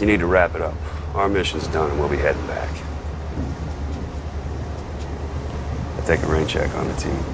You need to wrap it up. Our mission's done and we'll be heading back. I take a rain check on the team.